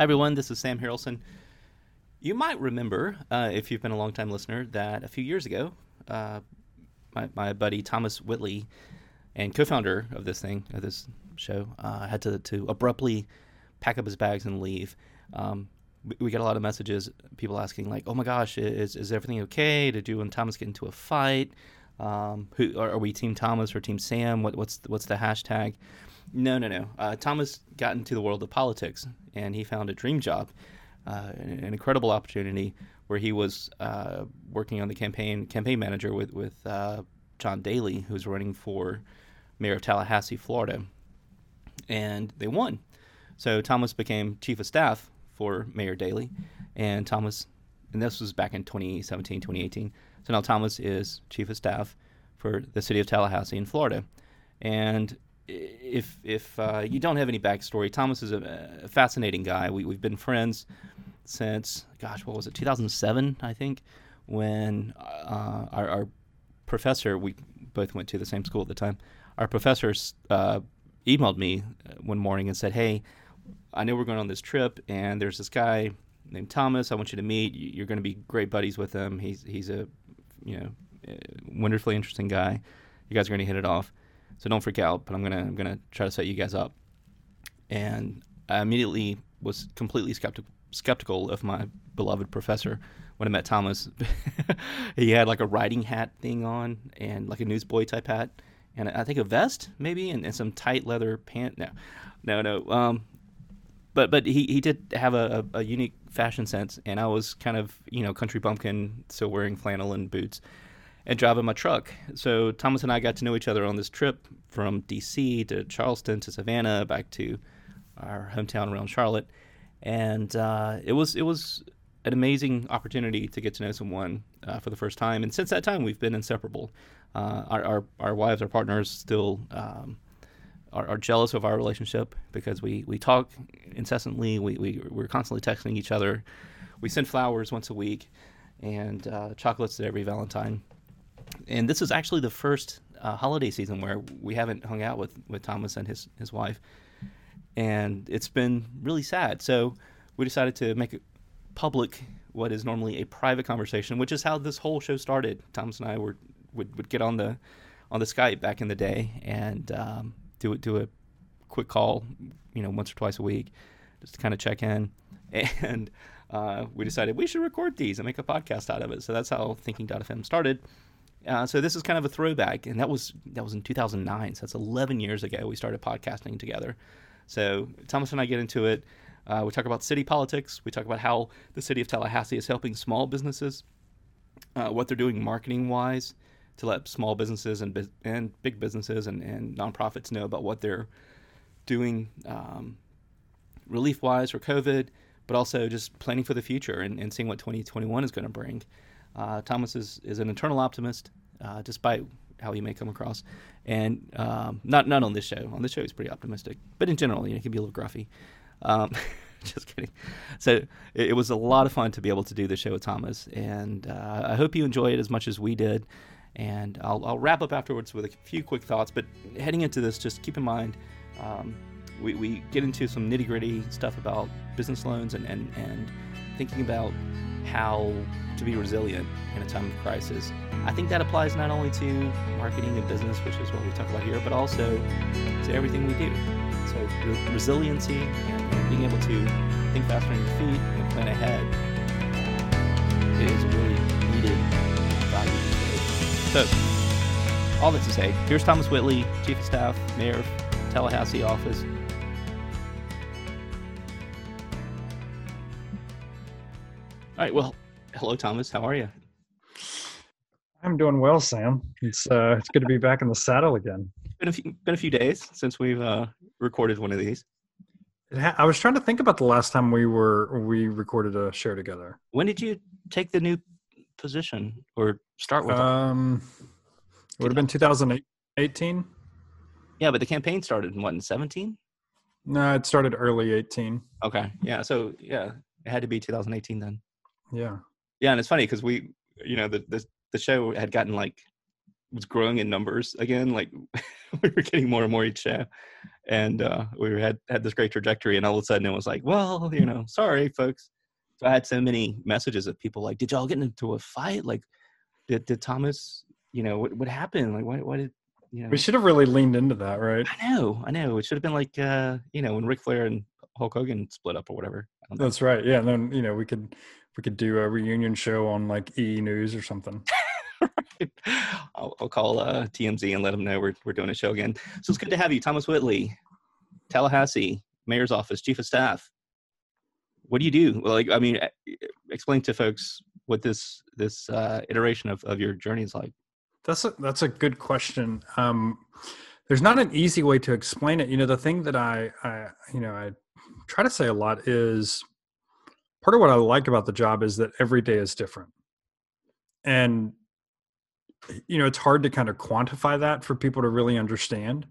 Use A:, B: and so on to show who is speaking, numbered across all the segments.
A: Hi, everyone. This is Sam Harrelson. You might remember, uh, if you've been a long-time listener, that a few years ago, uh, my, my buddy Thomas Whitley and co-founder of this thing, of this show, uh, had to, to abruptly pack up his bags and leave. Um, we, get a lot of messages, people asking like, "Oh my gosh, is is everything okay? Did you and Thomas get into a fight? Um, who are, are we Team Thomas or Team Sam? What, what's what's the hashtag?" No, no, no. Uh, Thomas got into the world of politics, and he found a dream job, uh, an, incredible opportunity where he was uh, working on the campaign campaign manager with with uh, John Dailey, who's running for mayor of Tallahassee, Florida, and they won. So Thomas became chief of staff for Mayor Dailey, and Thomas, and this was back in 2017, 2018. So now Thomas is chief of staff for the city of Tallahassee in Florida, and if if uh, you don't have any backstory, Thomas is a, a fascinating guy. We, we've been friends since gosh, what was it, 2007, I think, when uh, our, our, professor, we both went to the same school at the time. Our professor uh, emailed me one morning and said, "Hey, I know we're going on this trip, and there's this guy named Thomas. I want you to meet. You're going to be great buddies with him. He's he's a you know wonderfully interesting guy. You guys are going to hit it off." So don't freak out, but I'm gonna I'm gonna try to set you guys up. And I immediately was completely skeptical skeptical of my beloved professor when I met Thomas. he had like a riding hat thing on and like a newsboy type hat and I think a vest maybe and, and some tight leather pant. No, no, no. Um, but but he, he did have a, a, a, unique fashion sense, and I was kind of you know country bumpkin, still wearing flannel and boots and driving my truck. So Thomas and I got to know each other on this trip from D.C. to Charleston to Savannah, back to our hometown around Charlotte, and uh, it was it was an amazing opportunity to get to know someone uh, for the first time. And since that time, we've been inseparable. Uh, our, our, our wives, our partners, still um, are, are, jealous of our relationship because we we talk incessantly. We we we're constantly texting each other. We send flowers once a week and uh, chocolates at every Valentine and this is actually the first uh, holiday season where we haven't hung out with, with Thomas and his, his wife. And it's been really sad. So we decided to make it public what is normally a private conversation, which is how this whole show started. Thomas and I were would, would get on the on the Skype back in the day and um, do do a quick call, you know, once or twice a week, just to kind of check in. And uh, we decided we should record these and make a podcast out of it. So that's how Thinking.fm started. Uh, so this is kind of a throwback, and that was that was in 2009. So that's 11 years ago we started podcasting together. So Thomas and I get into it. Uh, we talk about city politics. We talk about how the city of Tallahassee is helping small businesses, uh, what they're doing marketing wise to let small businesses and and big businesses and, and nonprofits know about what they're doing um, relief wise for COVID, but also just planning for the future and, and seeing what 2021 is going to bring. Uh, Thomas is, is an internal optimist, uh, despite how he may come across, and um, not not on this show. On this show, he's pretty optimistic, but in general, you know, he can be a little gruffy. Um, just kidding. So it, it, was a lot of fun to be able to do the show with Thomas, and uh, I hope you enjoy it as much as we did. And I'll, I'll, wrap up afterwards with a few quick thoughts. But heading into this, just keep in mind. Um, we, we get into some nitty gritty stuff about business loans and, and, and thinking about how to be resilient in a time of crisis. I think that applies not only to marketing and business, which is what we talk about here, but also to everything we do. So re- resiliency and, being able to think faster on your feet and plan ahead is really needed value. So, all that to say, here's Thomas Whitley, Chief of Staff, Mayor of Tallahassee office. All right. Well, hello, Thomas. How are you?
B: I'm doing well, Sam. It's uh, it's good to be back in the saddle again.
A: Been a few, been a few days since we've uh, recorded one of these.
B: Ha- I was trying to think about the last time we were we recorded a show together.
A: When did you take the new position or start with?
B: Um, it would have been 2018.
A: Yeah, but the campaign started in what in 17?
B: No, it started early 18.
A: Okay, yeah. So yeah, it had to be 2018 then.
B: Yeah.
A: Yeah, and it's funny because we, you know, the, the the show had gotten like was growing in numbers again. Like we were getting more and more each show, and uh, we had had this great trajectory, and all of a sudden it was like, well, you know, sorry, folks. So I had so many messages of people like, did y'all get into a fight? Like, did did Thomas, you know, what what happened? Like, what what did you know?
B: We should have really leaned into that, right?
A: I know, I know. It should have been like, uh, you know, when Ric Flair and Hulk Hogan split up or whatever.
B: That's right. Yeah, and then you know we could we could do a reunion show on like E News or something.
A: I'll, I'll, call uh, TMZ and let them know we're we're doing a show again. So it's good to have you, Thomas Whitley, Tallahassee Mayor's Office, Chief of Staff. What do you do? Well, like, I mean, explain to folks what this this uh, iteration of, of your journey is like.
B: That's a that's a good question. Um, there's not an easy way to explain it. You know, the thing that I, I you know I try to say a lot is part of what I like about the job is that every day is different. And you know, it's hard to kind of quantify that for people to really understand.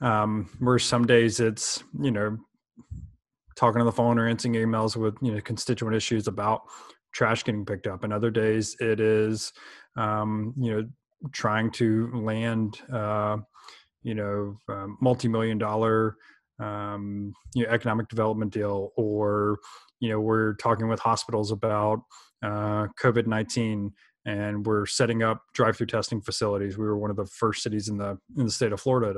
B: Um, where some days it's, you know, talking on the phone or answering emails with, you know, constituent issues about trash getting picked up. And other days it is, um, you know, trying to land, uh, you know, um, multi-million dollar um, you know, economic development deal, or you know, we're talking with hospitals about uh, COVID nineteen, and we're setting up drive-through testing facilities. We were one of the first cities in the in the state of Florida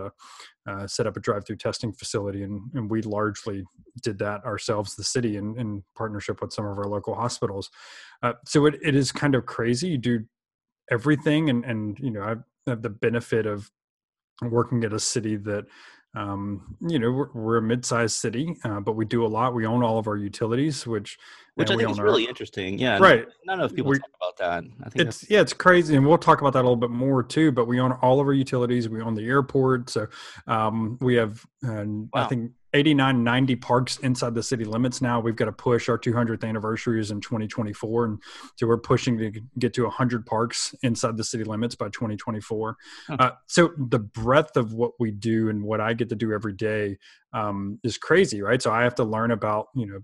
B: to uh, set up a drive-through testing facility, and, and we largely did that ourselves, the city, in, in partnership with some of our local hospitals. Uh, so it, it is kind of crazy. You do everything, and and you know, I have the benefit of working at a city that um, you know, we're, we're a mid-sized city, uh, but we do a lot. We own all of our utilities, which
A: which I think is really interesting. Yeah,
B: right.
A: Not enough people we, talk about that. I
B: think it's yeah, it's crazy, and we'll talk about that a little bit more too. But we own all of our utilities. We own the airport, so um, we have, uh, wow. I think, 89 90 parks inside the city limits now. We've got to push our 200th anniversary is in 2024 and so we're pushing to get to 100 parks inside the city limits by 2024 huh. uh, so the breadth of what we do and what i get to do every day um, is crazy right? So i have to learn about you know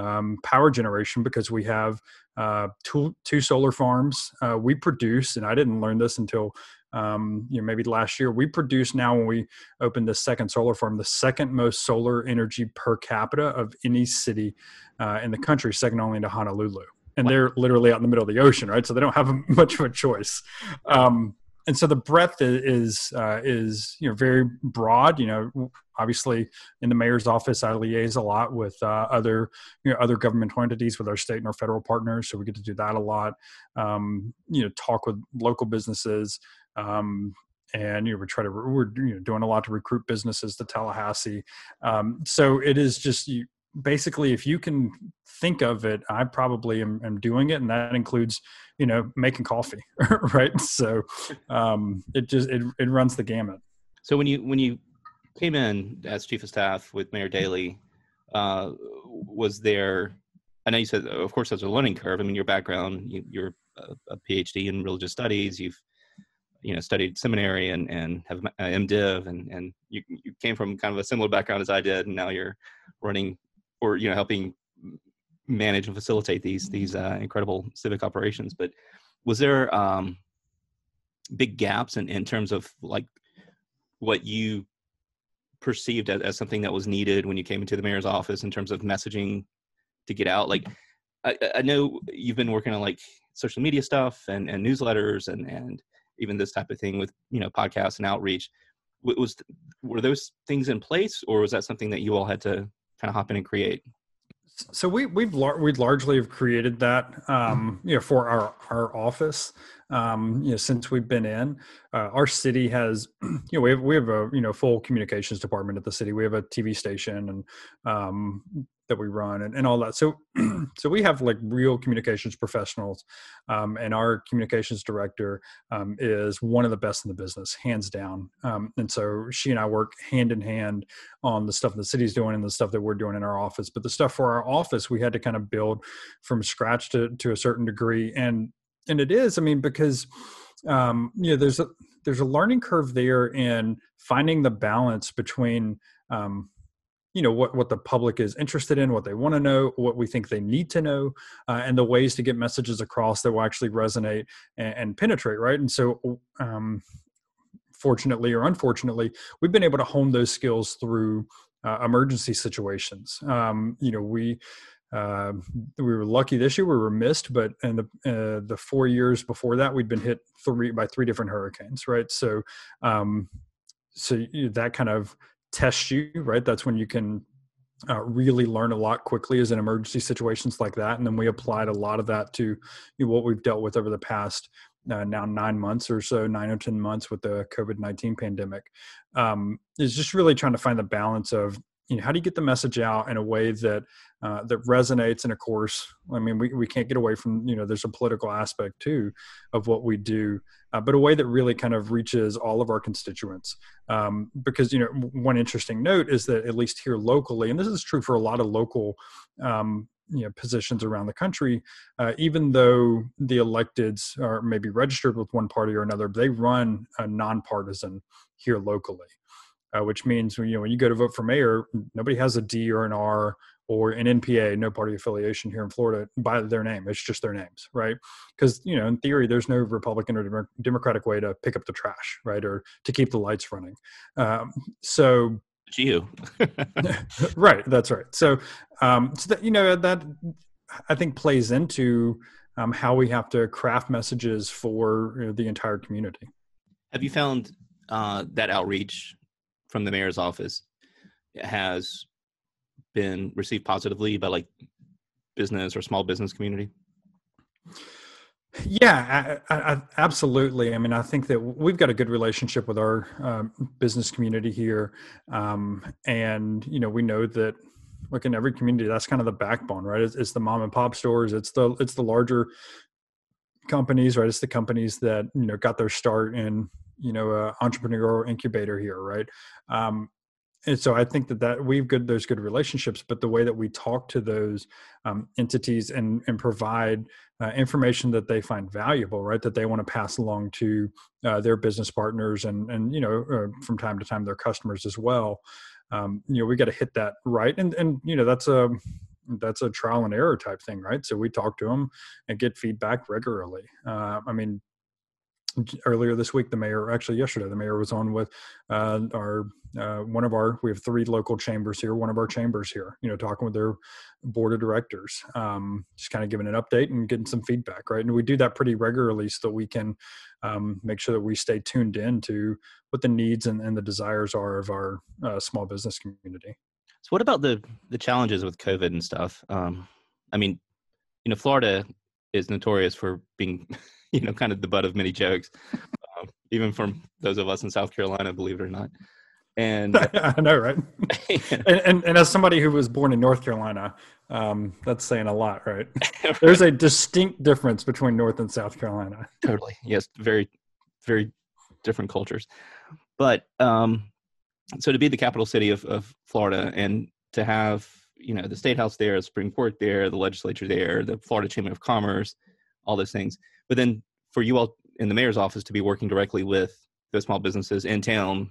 B: um, power generation because we have uh, two, two solar farms uh, we produce and i didn't learn this until um, you know, maybe last year, we produce now when we opened the second solar farm, the second most solar energy per capita of any city uh, in the country, second only to Honolulu. And they're literally out in the middle of the ocean, right? So they don't have much of a choice. Um, and so the breadth is uh, is you know very broad. You know, obviously in the mayor's office, I liaise a lot with uh, other you know other governmental entities, with our state and our federal partners. So we get to do that a lot. Um, you know, talk with local businesses. Um, and you know we try to we're you know, doing a lot to recruit businesses to Tallahassee. Um, so it is just you, basically if you can think of it, I probably am, am, doing it, and that includes you know making coffee, right? So um, it just it it runs the gamut.
A: So when you when you came in as chief of staff with Mayor Dailey, uh, was there? I know you said, of course, there's a learning curve. I mean, your background, you, you're a, a PhD in religious studies. You've you know studied seminary and and have MDiv and and you you came from kind of a similar background as I did and now you're running or you know helping manage and facilitate these these uh, incredible civic operations. But was there um big gaps in in terms of like what you perceived as, as something that was needed when you came into the mayor's office in terms of messaging to get out? Like I, I know you've been working on like social media stuff and, and newsletters and and even this type of thing with you know podcasts and outreach. Was were those things in place or was that something that you all had to kind of hop in and create?
B: So we we've lar- we largely have created that um, you know for our our office um, you know since we've been in. Uh, our city has you know we have we have a you know full communications department at the city. We have a TV station and um, that we run and, and all that. So, so we have like real communications professionals, um, and our communications director um, is one of the best in the business, hands down. Um, and so she and I work hand in hand on the stuff the city's doing and the stuff that we're doing in our office. But the stuff for our office, we had to kind of build from scratch to to a certain degree, and and it is, I mean, because um, you know, there's a there's a learning curve there in finding the balance between um, you know what what the public is interested in what they want to know what we think they need to know uh, and the ways to get messages across that will actually resonate and, and penetrate right and so um, fortunately or unfortunately, we've been able to hone those skills through uh, emergency situations. Um, you know, we uh, we were lucky this year; we were missed, but in the uh, the four years before that, we'd been hit three by three different hurricanes, right? So, um, so that kind of tests you, right? That's when you can uh, really learn a lot quickly as in emergency situations like that. And then we applied a lot of that to you know, what we've dealt with over the past uh, now nine months or so, nine or 10 months with the COVID 19 pandemic. Um, is just really trying to find the balance of you know how do you get the message out in a way that uh, that resonates and of course? I mean we, we can't get away from you know there's a political aspect too of what we do uh, but a way that really kind of reaches all of our constituents. Um, because you know one interesting note is that at least here locally and this is true for a lot of local um, you know positions around the country uh, even though the electeds are maybe registered with one party or another they run a nonpartisan here locally uh, which means you know when you go to vote for mayor, nobody has a D or an R or an NPA, no party affiliation here in Florida, by their name. It's just their names, right? Because you know, in theory, there's no Republican or Democratic way to pick up the trash, right, or to keep the lights running. Um, so
A: you
B: right that's right so um so that you know that i think plays into um, how we have to craft messages for you know, the entire community
A: have you found uh, that outreach from the mayor's office has been received positively by like business or small business community?
B: Yeah, I, I, absolutely. I mean, I think that we've got a good relationship with our um, business community here, um, and you know, we know that look in every community that's kind of the backbone, right? It's, it's, the mom and pop stores, it's the it's the larger companies, right? It's the companies that you know got their start in you know a entrepreneurial incubator here right um, and so I think that that we've good there's good relationships, but the way that we talk to those um, entities and and provide uh, information that they find valuable, right, that they want to pass along to uh, their business partners and and you know uh, from time to time their customers as well. Um, you know we got to hit that right, and and you know that's a that's a trial and error type thing, right? So we talk to them and get feedback regularly. Uh, I mean, earlier this week the mayor actually yesterday the mayor was on with uh, our uh, one of our we have three local chambers here one of our chambers here you know talking with their board of directors um, just kind of giving an update and getting some feedback right? And we do that pretty regularly so that we can um, make sure that we stay tuned in to what the needs and, and the desires are of our uh, small business community.
A: So what about the the challenges with covid and stuff? Um, i mean you know florida is notorious for being you know, kind of the butt of many jokes, um, even from those of us in South Carolina, believe it or not. And
B: I know, right? and, and, and as somebody who was born in North Carolina, um, that's saying a lot, right? right? There's a distinct difference between North and South Carolina.
A: totally, yes, very, very different cultures. But um, so to be the capital city of, of Florida and to have you know the state house there, the Supreme Court there, the legislature there, the Florida Chamber of Commerce, all those things but then for you all in the mayor's office to be working directly with those small businesses in town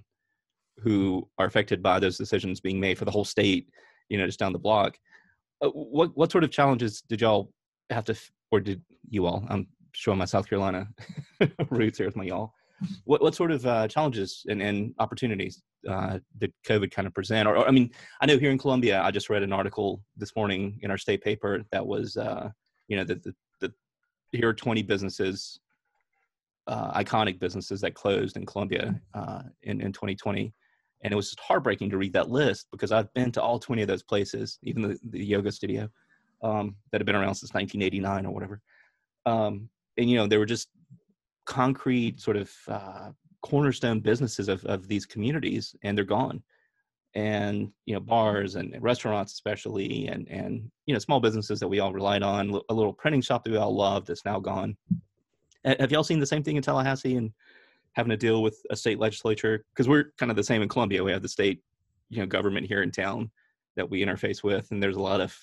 A: who are affected by those decisions being made for the whole state, you know, just down the block. Uh, what what sort of challenges did y'all have to, or did you all? I'm showing my South Carolina roots here with my y'all. What what sort of uh, challenges and, and opportunities uh, did COVID kind of present? Or, or, I mean, I know here in Columbia, I just read an article this morning in our state paper that was, uh, you know, that the here are 20 businesses, uh, iconic businesses that closed in Columbia uh, in, in 2020. And it was just heartbreaking to read that list because I've been to all 20 of those places, even the, the yoga studio um, that had been around since 1989 or whatever. Um, and, you know, they were just concrete sort of uh, cornerstone businesses of, of these communities and they're gone and you know bars and restaurants especially and and you know small businesses that we all relied on a little printing shop that we all loved that's now gone. Have y'all seen the same thing in tallahassee and having to deal with a state legislature? Because we're kind of the same in columbia. We have the state you know government here in town that we interface with and there's a lot of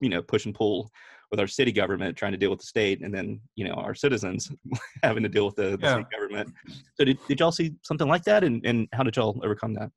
A: you know push and pull with our city government trying to deal with the state and then you know our citizens having to deal with the, the yeah. state government. So did, did y'all see something like that? And, and how did y'all overcome that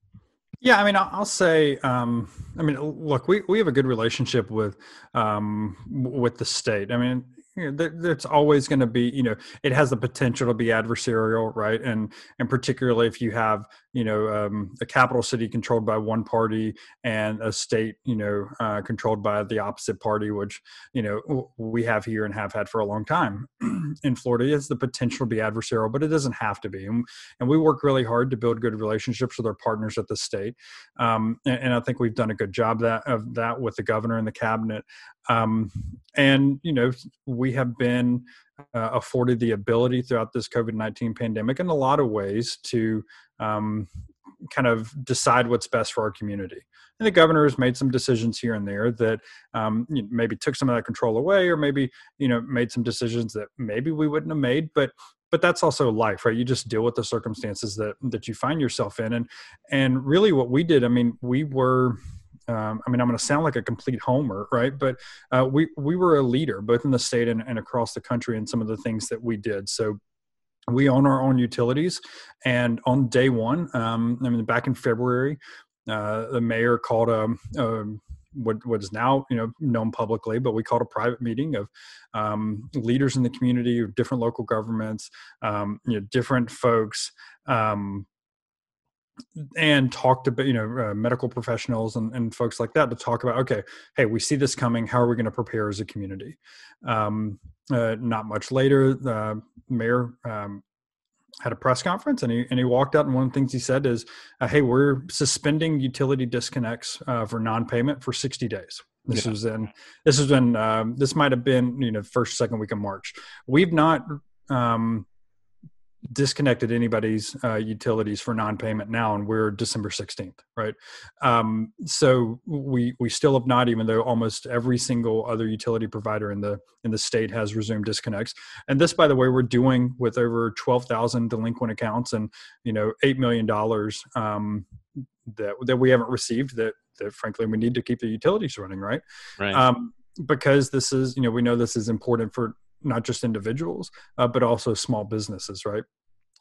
B: yeah, I mean, I'll say, um, I mean, look, we, we have a good relationship with um, with the state. I mean, you know, there, there's always going to be, you know, it has the potential to be adversarial, right? And and particularly if you have, you know, um, a capital city controlled by one party and a state, you know, uh, controlled by the opposite party, which you know we have here and have had for a long time in Florida, it has the potential to be adversarial, but it doesn't have to be. And, and we work really hard to build good relationships with our partners at the state, um, and, and, I think we've done a good job that of that with the governor and the cabinet. Um, and you know, we have been uh, afforded the ability throughout this COVID nineteen pandemic in a lot of ways to um, kind of decide what's best for our community. And the governor has made some decisions here and there that um, you know, maybe took some of that control away, or maybe you know made some decisions that maybe we wouldn't have made. But but that's also life, right? You just deal with the circumstances that that you find yourself in, and and really what we did. I mean, we were um, I mean, I'm going to sound like a complete homer, right? But uh, we we were a leader both in the state and, and across the country in some of the things that we did. So we own our own utilities, and on day one, um, I mean, back in February, uh, the mayor called a, a what, what is now you know known publicly, but we called a private meeting of um, leaders in the community, of different local governments, um, you know, different folks, um, and talked about you know uh, medical professionals and, and folks like that to talk about okay hey we see this coming. How are we going to prepare as a community? Um, uh, not much later the mayor um, had a press conference and he and he walked out and one of the things he said is uh, hey we're suspending utility disconnects uh, for non-payment for 60 days. This yeah. was in this has been um, this might have been you know first second week of march. We've not um, disconnected anybody's uh, utilities for non-payment now and we're december 16th right? Um, so we we still have not even though almost every single other utility provider in the in the state has resumed disconnects. And this by the way we're doing with over 12000 delinquent accounts and you know 8 million dollars um, that that we haven't received that that frankly we need to keep the utilities running right?
A: Right. Um,
B: because this is you know we know this is important for not just individuals, uh, but also small businesses, right?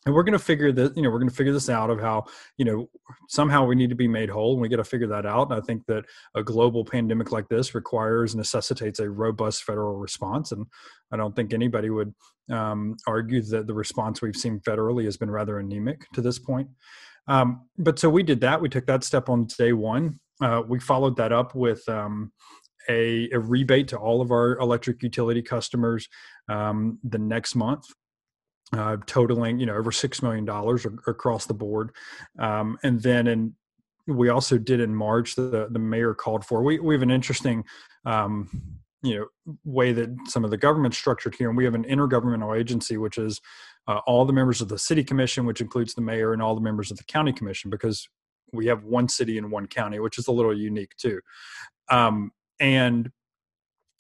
B: And we're going to figure that, you know, we're going to figure this out of how, you know, somehow we need to be made whole and we got to figure that out. And I think that a global pandemic like this requires, necessitates a robust federal response. And I don't think anybody would um, argue that the response we've seen federally has been rather anemic to this point. Um, but so we did that. We took that step on day one. Uh, we followed that up with um, a, a rebate to all of our electric utility customers um, the next month uh, totaling you know over six million dollars across the board, um, and then in we also did in March the the mayor called for we we have an interesting um, you know way that some of the government structured here, and we have an intergovernmental agency which is uh, all the members of the city commission, which includes the mayor and all the members of the county commission, because we have one city and one county, which is a little unique too. Um, and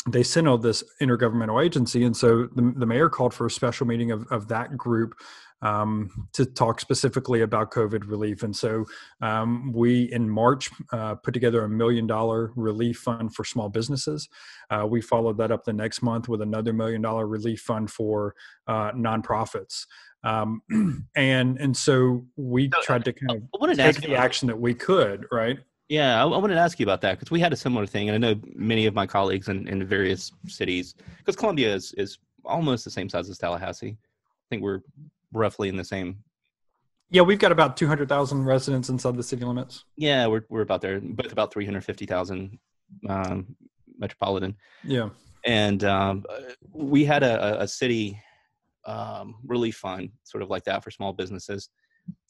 B: they sent out this intergovernmental agency, and so the, the mayor called for a special meeting of, of that group um, to talk specifically about COVID relief. And so um, we, in March, uh, put together a million dollar relief fund for small businesses. Uh, we followed that up the next month with another million dollar relief fund for uh, nonprofits. Um, and and so we tried to kind of take the action that we could, right?
A: Yeah, I, I, wanted to ask you about that because we had a similar thing, and I know many of my colleagues in, in various cities, because Columbia is, is almost the same size as Tallahassee. I think we're roughly in the same.
B: Yeah, we've got about 200,000 residents inside the city limits.
A: Yeah, we're, we're about there, both about 350,000 um, metropolitan.
B: Yeah.
A: And um, we had a, a city um, relief fund, sort of like that for small businesses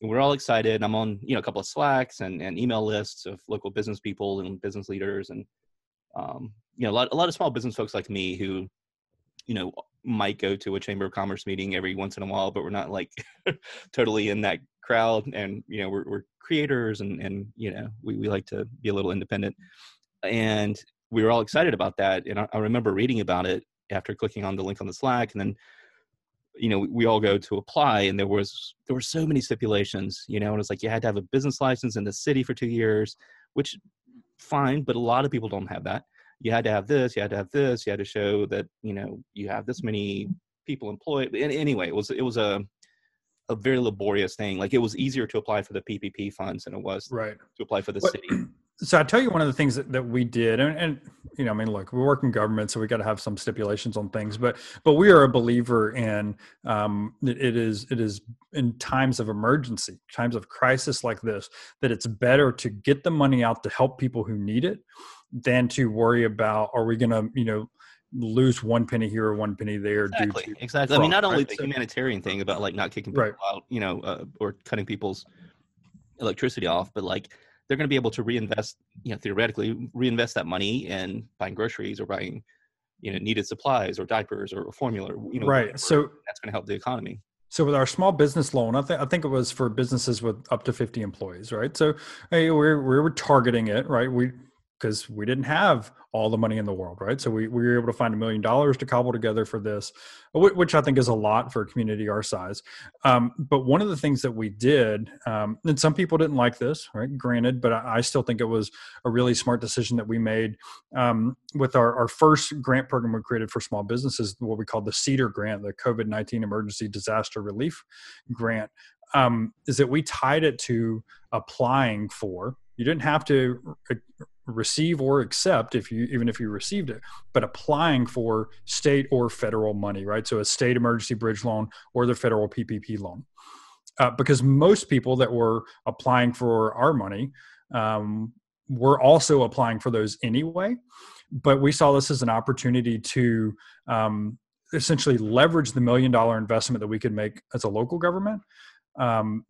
A: we're all excited. I'm on, you know, a couple of Slacks and, and email lists of local business people and business leaders and, um, you know, a lot, a lot of small business folks like me who, you know, might go to a chamber of commerce meeting every once in a while, but we're not like totally in that crowd. And, you know, we're, we're creators and, and, you know, we, we like to be a little independent and we were all excited about that. And I, I remember reading about it after clicking on the link on the Slack and then you know we all go to apply and there was there were so many stipulations you know and it's like you had to have a business license in the city for two years which fine but a lot of people don't have that. You had to have this you had to have this you had to show that you know you have this many people employed and anyway it was it was a a very laborious thing. Like it was easier to apply for the ppp funds than it was
B: right.
A: to apply for the city
B: so I tell you one of the things that, that we did, and, and you know, I mean, look, we work in government, so we got to have some stipulations on things, but but we are a believer in um, it is it is in times of emergency, times of crisis like this, that it's better to get the money out to help people who need it than to worry about are we going to you know lose one penny here or one penny there
A: exactly exactly fraud, i mean not only right? the humanitarian thing about like not kicking people right. out you know uh, or cutting people's electricity off but like they're going to be able to reinvest, you know, theoretically reinvest that money in buying groceries or buying, you know, needed supplies or diapers or formula, you know,
B: right. So
A: that's going to help the economy.
B: So with our small business loan, I think I think it was for businesses with up to 50 employees, right? So hey, we we were targeting it, right? We because we didn't have all the money in the world, right? So we, we were able to find a million dollars to cobble together for this, which I think is a lot for a community our size. Um, but one of the things that we did, um, and some people didn't like this, right? Granted, but I, still think it was a really smart decision that we made um, with our, our first grant program we created for small businesses, what we call the CEDAR grant, the COVID 19 Emergency Disaster Relief Grant. Um, is that we tied it to applying for you didn't have to receive or accept if you even if you received it but applying for state or federal money right? So a state emergency bridge loan or the federal ppp loan. Uh, because most people that were applying for our money um, were also applying for those anyway but we saw this as an opportunity to um, essentially leverage the million dollar investment that we could make as a local government um,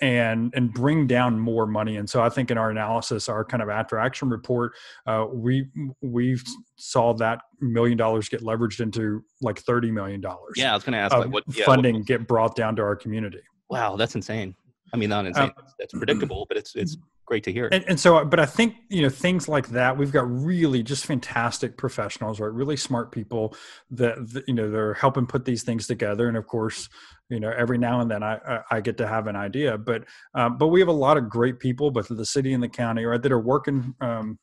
B: and and bring down more money. And so I think in our analysis, our kind of after action report, uh, we we saw that million dollars get leveraged into like thirty million dollars.
A: Yeah, I was going to ask like what
B: yeah, funding what, get brought down to our community.
A: Wow, that's insane. I mean, not insane. Uh, that's predictable, but it's it's great to hear.
B: And, and, so, but I think you know things like that. We've got really just fantastic professionals, right? Really smart people that, that you know they're helping put these things together. And of course, you know, every now and then I I get to have an idea, but um, but we have a lot of great people, both the city and the county, right, that are working. Um,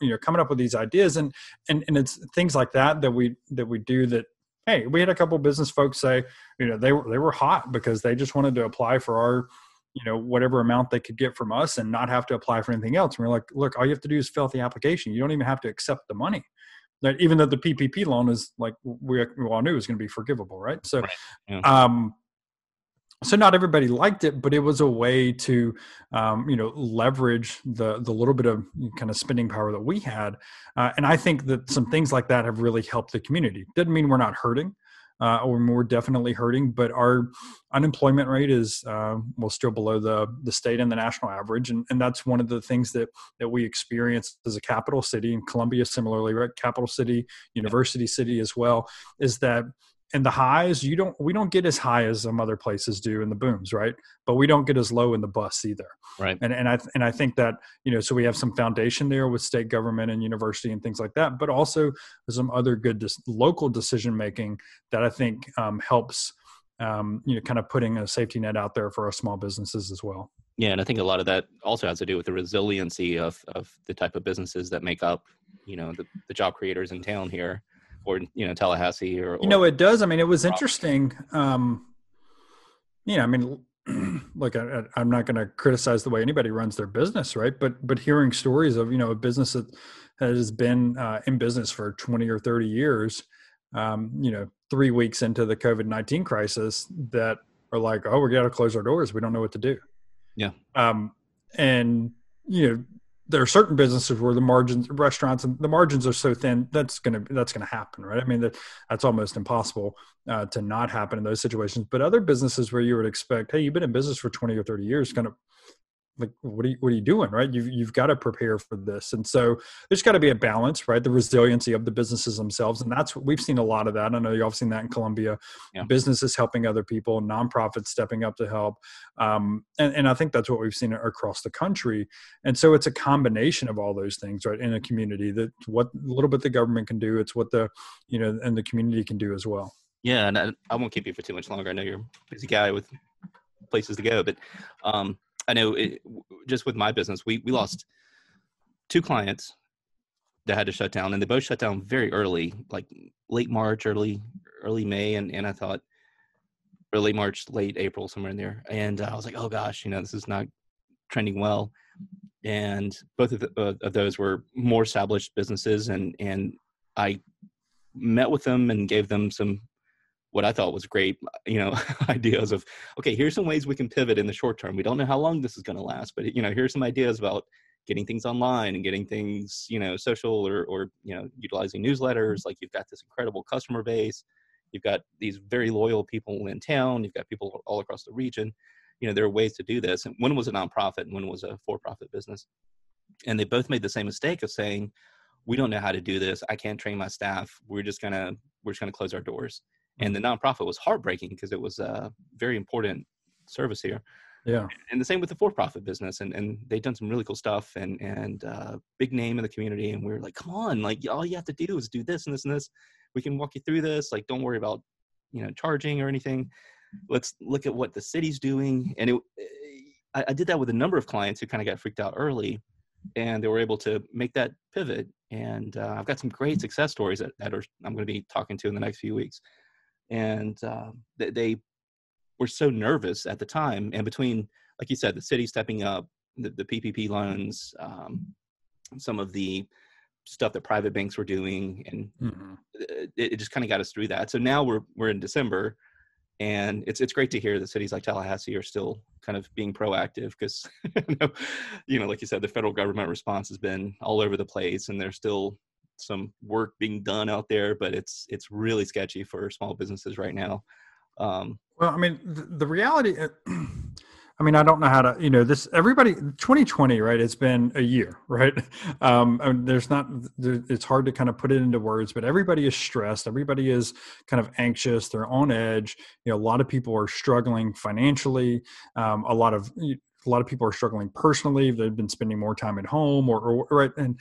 B: you know coming up with these ideas and and and it's things like that that we that we do that hey we had a couple business folks say you know they were they were hot because they just wanted to apply for our you know whatever amount they could get from us and not have to apply for anything else. And we're like, look, all you have to do is fill out the application. You don't even have to accept the money. That even though the PPP loan is like we, we all knew was going to be forgivable, right? So, right. Yeah. um, so not everybody liked it, but it was a way to, um, you know, leverage the the little bit of kind of spending power that we had, uh, and I think that some things like that have really helped the community. Doesn't mean we're not hurting, uh, or more definitely hurting. But our unemployment rate is uh, well still below the the state and the national average, and, and that's one of the things that that we experience as a capital city, and Columbia similarly, right? Capital city, university city as well, is that and the highs you don't we don't get as high as some other places do in the booms right? But we don't get as low in the bus either.
A: Right.
B: And and i and i think that you know so we have some foundation there with state government and university and things like that but also some other good dis- local decision making that i think um, helps um, you know kind of putting a safety net out there for our small businesses as well.
A: Yeah and i think a lot of that also has to do with the resiliency of of the type of businesses that make up you know the, the job creators in town here or you know Tallahassee or, or
B: you know it does. I mean, it was interesting. Um, you know, I mean, look, I, am not going to criticize the way anybody runs their business, right? But but hearing stories of you know a business that has been uh, in business for 20 or 30 years, um, you know, three weeks into the COVID 19 crisis, that are like, oh, we got to close our doors. We don't know what to do.
A: Yeah.
B: Um, and you know there are certain businesses where the margins restaurants and the margins are so thin that's going to that's going to happen right? I mean that that's almost impossible uh, to not happen in those situations. But other businesses where you would expect hey you've been in business for 20 or 30 years kind of like what are you what are you doing right? You've, you've got to prepare for this and so there's got to be a balance right? The resiliency of the businesses themselves and that's what we've seen a lot of that. I know have seen that in columbia. Yeah. businesses helping other people nonprofits stepping up to help um, and, and i think that's what we've seen across the country and so it's a combination of all those things right in a community that what a little bit the government can do it's what the you know and the community can do as well.
A: Yeah and i, I won't keep you for too much longer. I know you're a busy guy with places to go but um I know it, just with my business, we we lost two clients that had to shut down, and they both shut down very early, like late March, early early May, and and I thought early March, late April, somewhere in there, and I was like, oh gosh, you know, this is not trending well. and both of, the, uh, of those were more established businesses, and and I met with them and gave them some what I thought was great, you know, ideas of okay, here's some ways we can pivot in the short term. We don't know how long this is going to last, but you know, here's some ideas about getting things online and getting things, you know, social or or you know, utilizing newsletters. Like you've got this incredible customer base, you've got these very loyal people in town, you've got people all across the region. You know, there are ways to do this. And one was a nonprofit, and one was a for-profit business, and they both made the same mistake of saying, "We don't know how to do this. I can't train my staff. We're just gonna we're just gonna close our doors." And the nonprofit was heartbreaking because it was a very important service here.
B: Yeah,
A: and the same with the for-profit business, and and they've done some really cool stuff, and and uh, big name in the community, and we are like, come on, like all you have to do is do this and this and this. We can walk you through this. Like, don't worry about you know charging or anything. Let's look at what the city's doing, and it. I, I did that with a number of clients who kind of got freaked out early, and they were able to make that pivot. And uh, I've got some great success stories that, that are I'm going to be talking to in the next few weeks and uh, they, they, were so nervous at the time. And between, like you said, the city stepping up, the, the PPP loans, um, some of the stuff that private banks were doing, and mm-hmm. it, it, just kind of got us through that. So now we're we're in December, and it's it's great to hear that cities like Tallahassee are still kind of being proactive because you know, like you said, the federal government response has been all over the place, and they're still some work being done out there, but it's it's really sketchy for small businesses right now.
B: Um, well, I mean, the, the reality. Uh, I mean, I don't know how to, you know, this everybody 2020, right? It's been a year, right? Um, I mean, there's not, there, it's hard to kind of put it into words, but everybody is stressed. Everybody is kind of anxious. They're on edge. You know, a lot of people are struggling financially. Um, a lot of a lot of people are struggling personally they've been spending more time at home or, or right and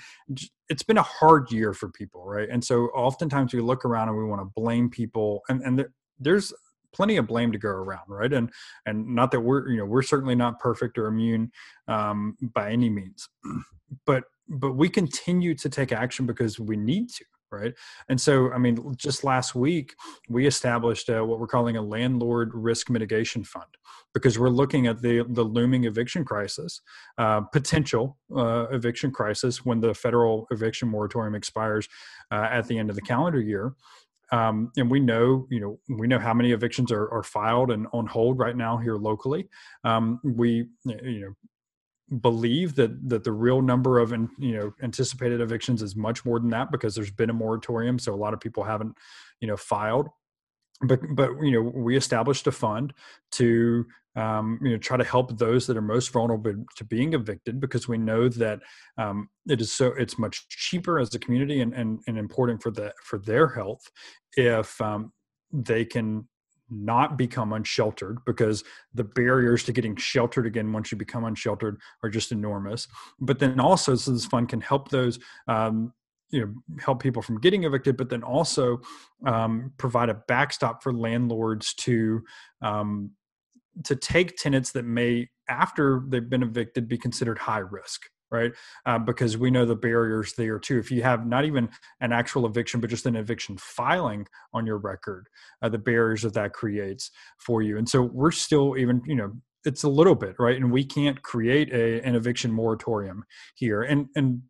B: it's been a hard year for people right? And so oftentimes we look around and we want to blame people and and there, there's plenty of blame to go around right? And and not that we're you know we're certainly not perfect or immune um, by any means but but we continue to take action because we need to right? And so i mean just last week we established uh, what we're calling a landlord risk mitigation fund because we're looking at the the looming eviction crisis uh, potential uh, eviction crisis when the federal eviction moratorium expires uh, at the end of the calendar year. Um, and we know you know we know how many evictions are, are filed and on hold right now here locally. Um, we you know believe that that the real number of you know anticipated evictions is much more than that because there's been a moratorium so a lot of people haven't you know filed. But but you know we established a fund to um, you know try to help those that are most vulnerable to being evicted because we know that um, it is so it's much cheaper as a community and and, and important for the for their health if um, they can not become unsheltered because the barriers to getting sheltered again once you become unsheltered are just enormous. But then also, so this fund can help those. Um, you know, help people from getting evicted, but then also um, provide a backstop for landlords to um, to take tenants that may, after they've been evicted, be considered high risk right? Uh, because we know the barriers there too. If you have not even an actual eviction, but just an eviction filing on your record, uh, the barriers that that creates for you. And so we're still even, you know, it's a little bit right, and we can't create a an eviction moratorium here, and and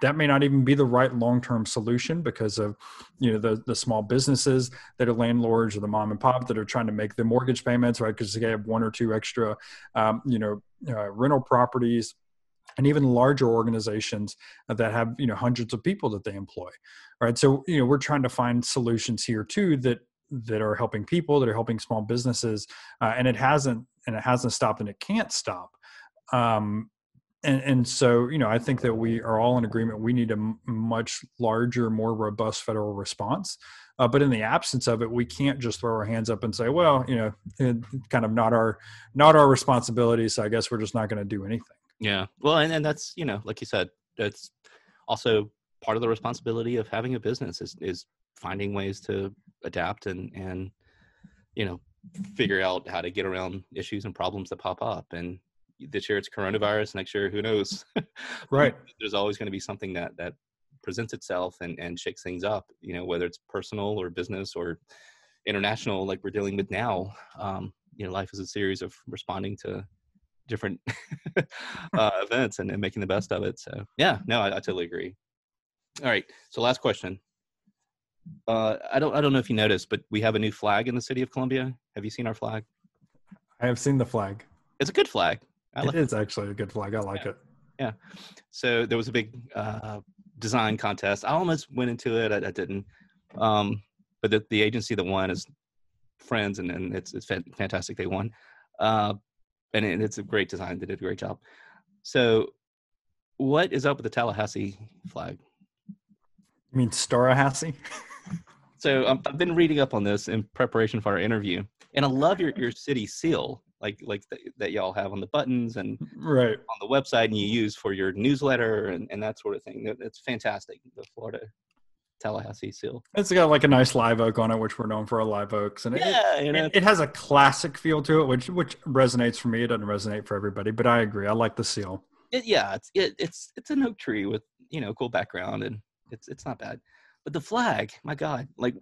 B: that may not even be the right long-term solution because of you know the the small businesses that are landlords or the mom and pop that are trying to make the mortgage payments right because they have one or two extra um, you know uh, rental properties and even larger organizations that have you know hundreds of people that they employ right? So you know we're trying to find solutions here too that that are helping people that are helping small businesses uh, and it hasn't and it hasn't stopped and it can't stop. Um, and, and so you know i think that we are all in agreement we need a m- much larger more robust federal response uh, but in the absence of it we can't just throw our hands up and say well you know kind of not our not our responsibility so i guess we're just not going to do anything
A: yeah. Well, and, and that's, you know, like you said, that's also part of the responsibility of having a business is, is finding ways to adapt and, and, you know, figure out how to get around issues and problems that pop up. And this year it's coronavirus. Next year, who knows?
B: right.
A: There's always going to be something that, that presents itself and, and shakes things up, you know, whether it's personal or business or international, like we're dealing with now. Um, you know, life is a series of responding to different uh, events and, and, making the best of it. So yeah, no, I, I totally agree. All right, so last question. Uh, I don't I don't know if you noticed, but we have a new flag in the city of Columbia. Have you seen our flag?
B: I have seen the flag.
A: It's a good flag.
B: I it like is it. actually a good flag. I like
A: yeah.
B: it.
A: Yeah. So there was a big uh, design contest. I almost went into it. I, I didn't. Um, but the, the agency that won is friends, and, and it's it's fantastic. They won, uh, and it, it's a great design. They did a great job. So, what is up with the Tallahassee flag?
B: You mean Starahassee?
A: so um, I've been reading up on this in preparation for our interview, and I love your your city seal, like like the, that y'all have on the buttons and
B: right
A: on the website, and you use for your newsletter and, and that sort of thing. It's fantastic. The Florida Tallahassee seal.
B: It's got like a nice live oak on it, which we're known for our live oaks, and
A: yeah,
B: it, it, it, has a classic feel to it, which which resonates for me. It doesn't resonate for everybody, but I agree. I like the seal.
A: It, yeah, it's it, it's it's an oak tree with you know cool background, and it's it's not bad. But the flag, my God, like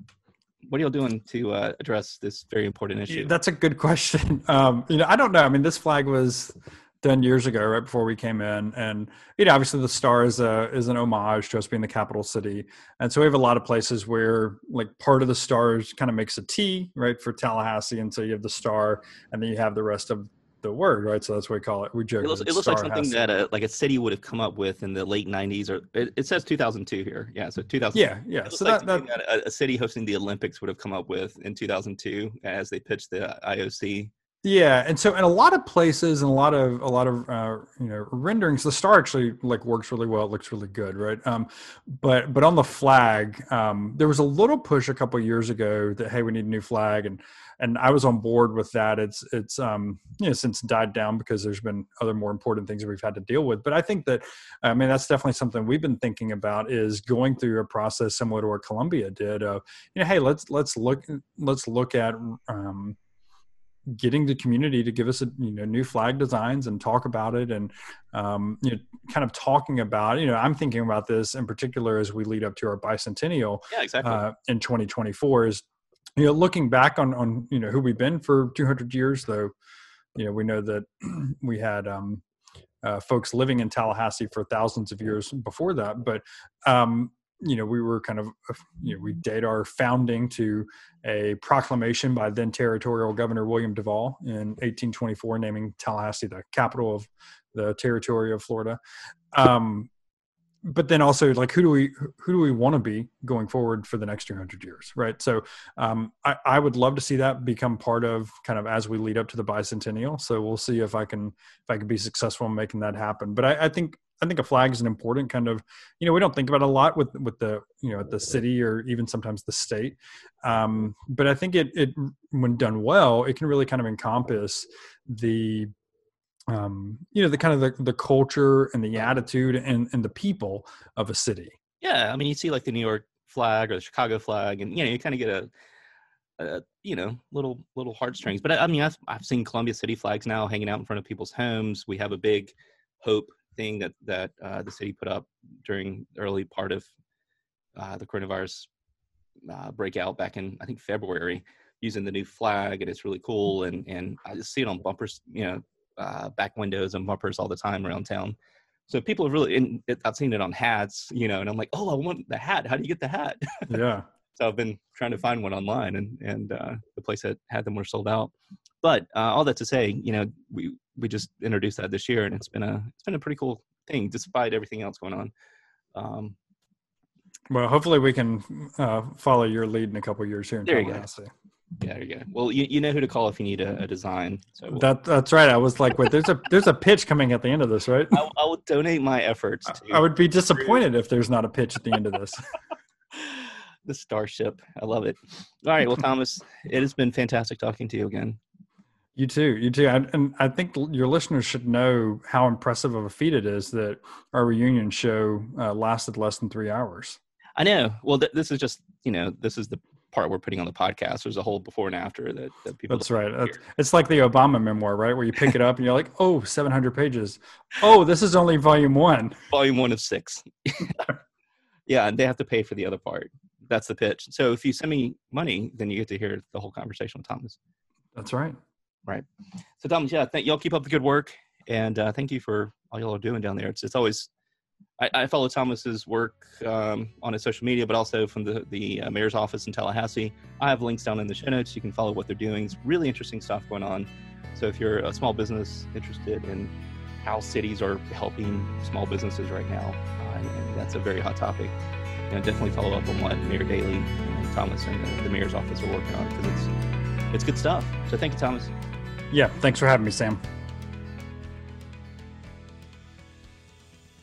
A: what are y'all doing to uh, address this very important issue?
B: That's a good question. Um, you know, I don't know. I mean, this flag was done years ago, right before we came in, and you know, obviously the star is a is an homage to us being the capital city, and so we have a lot of places where like part of the stars kind of makes a T, right, for Tallahassee, and so you have the star, and then you have the rest of the word, right? So that's what we call it. We joke.
A: It looks, it looks like something that a, like a city would have come up with in the late '90s, or it, it says 2002 here. Yeah, so 2000.
B: Yeah, yeah. So
A: like that, that, that a, a city hosting the Olympics would have come up with in 2002 as they pitched the IOC
B: yeah, and so in a lot of places and a lot of a lot of uh, you know renderings, the star actually like works really well. It looks really good, right? Um, but but on the flag, um, there was a little push a couple years ago that hey, we need a new flag, and and I was on board with that. It's it's um, you know since died down because there's been other more important things that we've had to deal with. But I think that I mean that's definitely something we've been thinking about is going through a process similar to what Columbia did. Of you know, hey, let's let's look let's look at um, getting the community to give us a, you know new flag designs and talk about it and um, you know kind of talking about you know i'm thinking about this in particular as we lead up to our bicentennial
A: yeah exactly uh,
B: in 2024 is you know looking back on on you know who we've been for 200 years though you know we know that we had um, uh, folks living in Tallahassee for thousands of years before that. But um, you know, we were kind of, uh, you know, we date our founding to a proclamation by then territorial governor William Duval in 1824, naming Tallahassee the capital of the territory of Florida. Um, but then also like who do we who do we want to be going forward for the next 200 years right? So um, I, I would love to see that become part of kind of as we lead up to the bicentennial. So we'll see if i can if i can be successful in making that happen. But i, I think I think a flag is an important kind of, you know, we don't think about a lot with with the you know the city or even sometimes the state, um, but I think it it when done well, it can really kind of encompass the um, you know the kind of the, the culture and the attitude and and the people of a city.
A: Yeah, I mean, you see like the New York flag or the Chicago flag, and you know you kind of get a you know, little little heartstrings. But I, I mean, I've, I've seen Columbia City flags now hanging out in front of people's homes. We have a big hope thing that that uh, the city put up during the early part of uh, the coronavirus uh, breakout back in I think February, using the new flag, and it's really cool. And and I just see it on bumpers, you know, uh, back windows and bumpers all the time around town. So people have really, and it, I've seen it on hats, you know, and I'm like, oh, I want the hat. How do you get the hat?
B: Yeah.
A: so I've been trying to find one online, and and uh, the place that had them were sold out. But uh, all that to say, you know, we we just introduced that this year, and it's been a it's been a pretty cool thing despite everything else going on. Um,
B: well, hopefully we can uh, follow your lead in a couple years here in
A: there Tallahassee. You go. Yeah, there you go. Well, you, you know who to call if you need a, a design. So we'll,
B: that that's right. I was like, wait, there's a there's a pitch coming at the end of this, right?
A: I, I will donate my efforts.
B: I would be disappointed if there's not a pitch at the end of this.
A: the starship, I love it. All right, well, Thomas, it has been fantastic talking to you again.
B: You too. You too. and I think your listeners should know how impressive of a feat it is that our reunion show uh, lasted less than three hours.
A: I know. Well, th- this is just, you know, this is the part we're putting on the podcast. There's a whole before and after that, that people.
B: That's right. That's, it's like the Obama memoir, right? Where you pick it up and you're like, oh, 700 pages. Oh, this is only volume one.
A: Volume one of six. yeah. And they have to pay for the other part. That's the pitch. So if you send me money, then you get to hear the whole conversation with Thomas.
B: That's right.
A: Right. So, Thomas, yeah, thank y'all keep up the good work. And uh, thank you for all y'all are doing down there. It's it's always I, I follow Thomas's work um, on his social media, but also from the the uh, mayor's office in Tallahassee. I have links down in the show notes. You can follow what they're doing. It's really interesting stuff going on. So if you're a small business interested in how cities are helping small businesses right now, uh, and, that's a very hot topic, you know, definitely follow up on what Mayor Dailey and Thomas and the, the mayor's office are working on because it's it's good stuff. So thank you, Thomas.
B: Yeah, thanks for having me, Sam.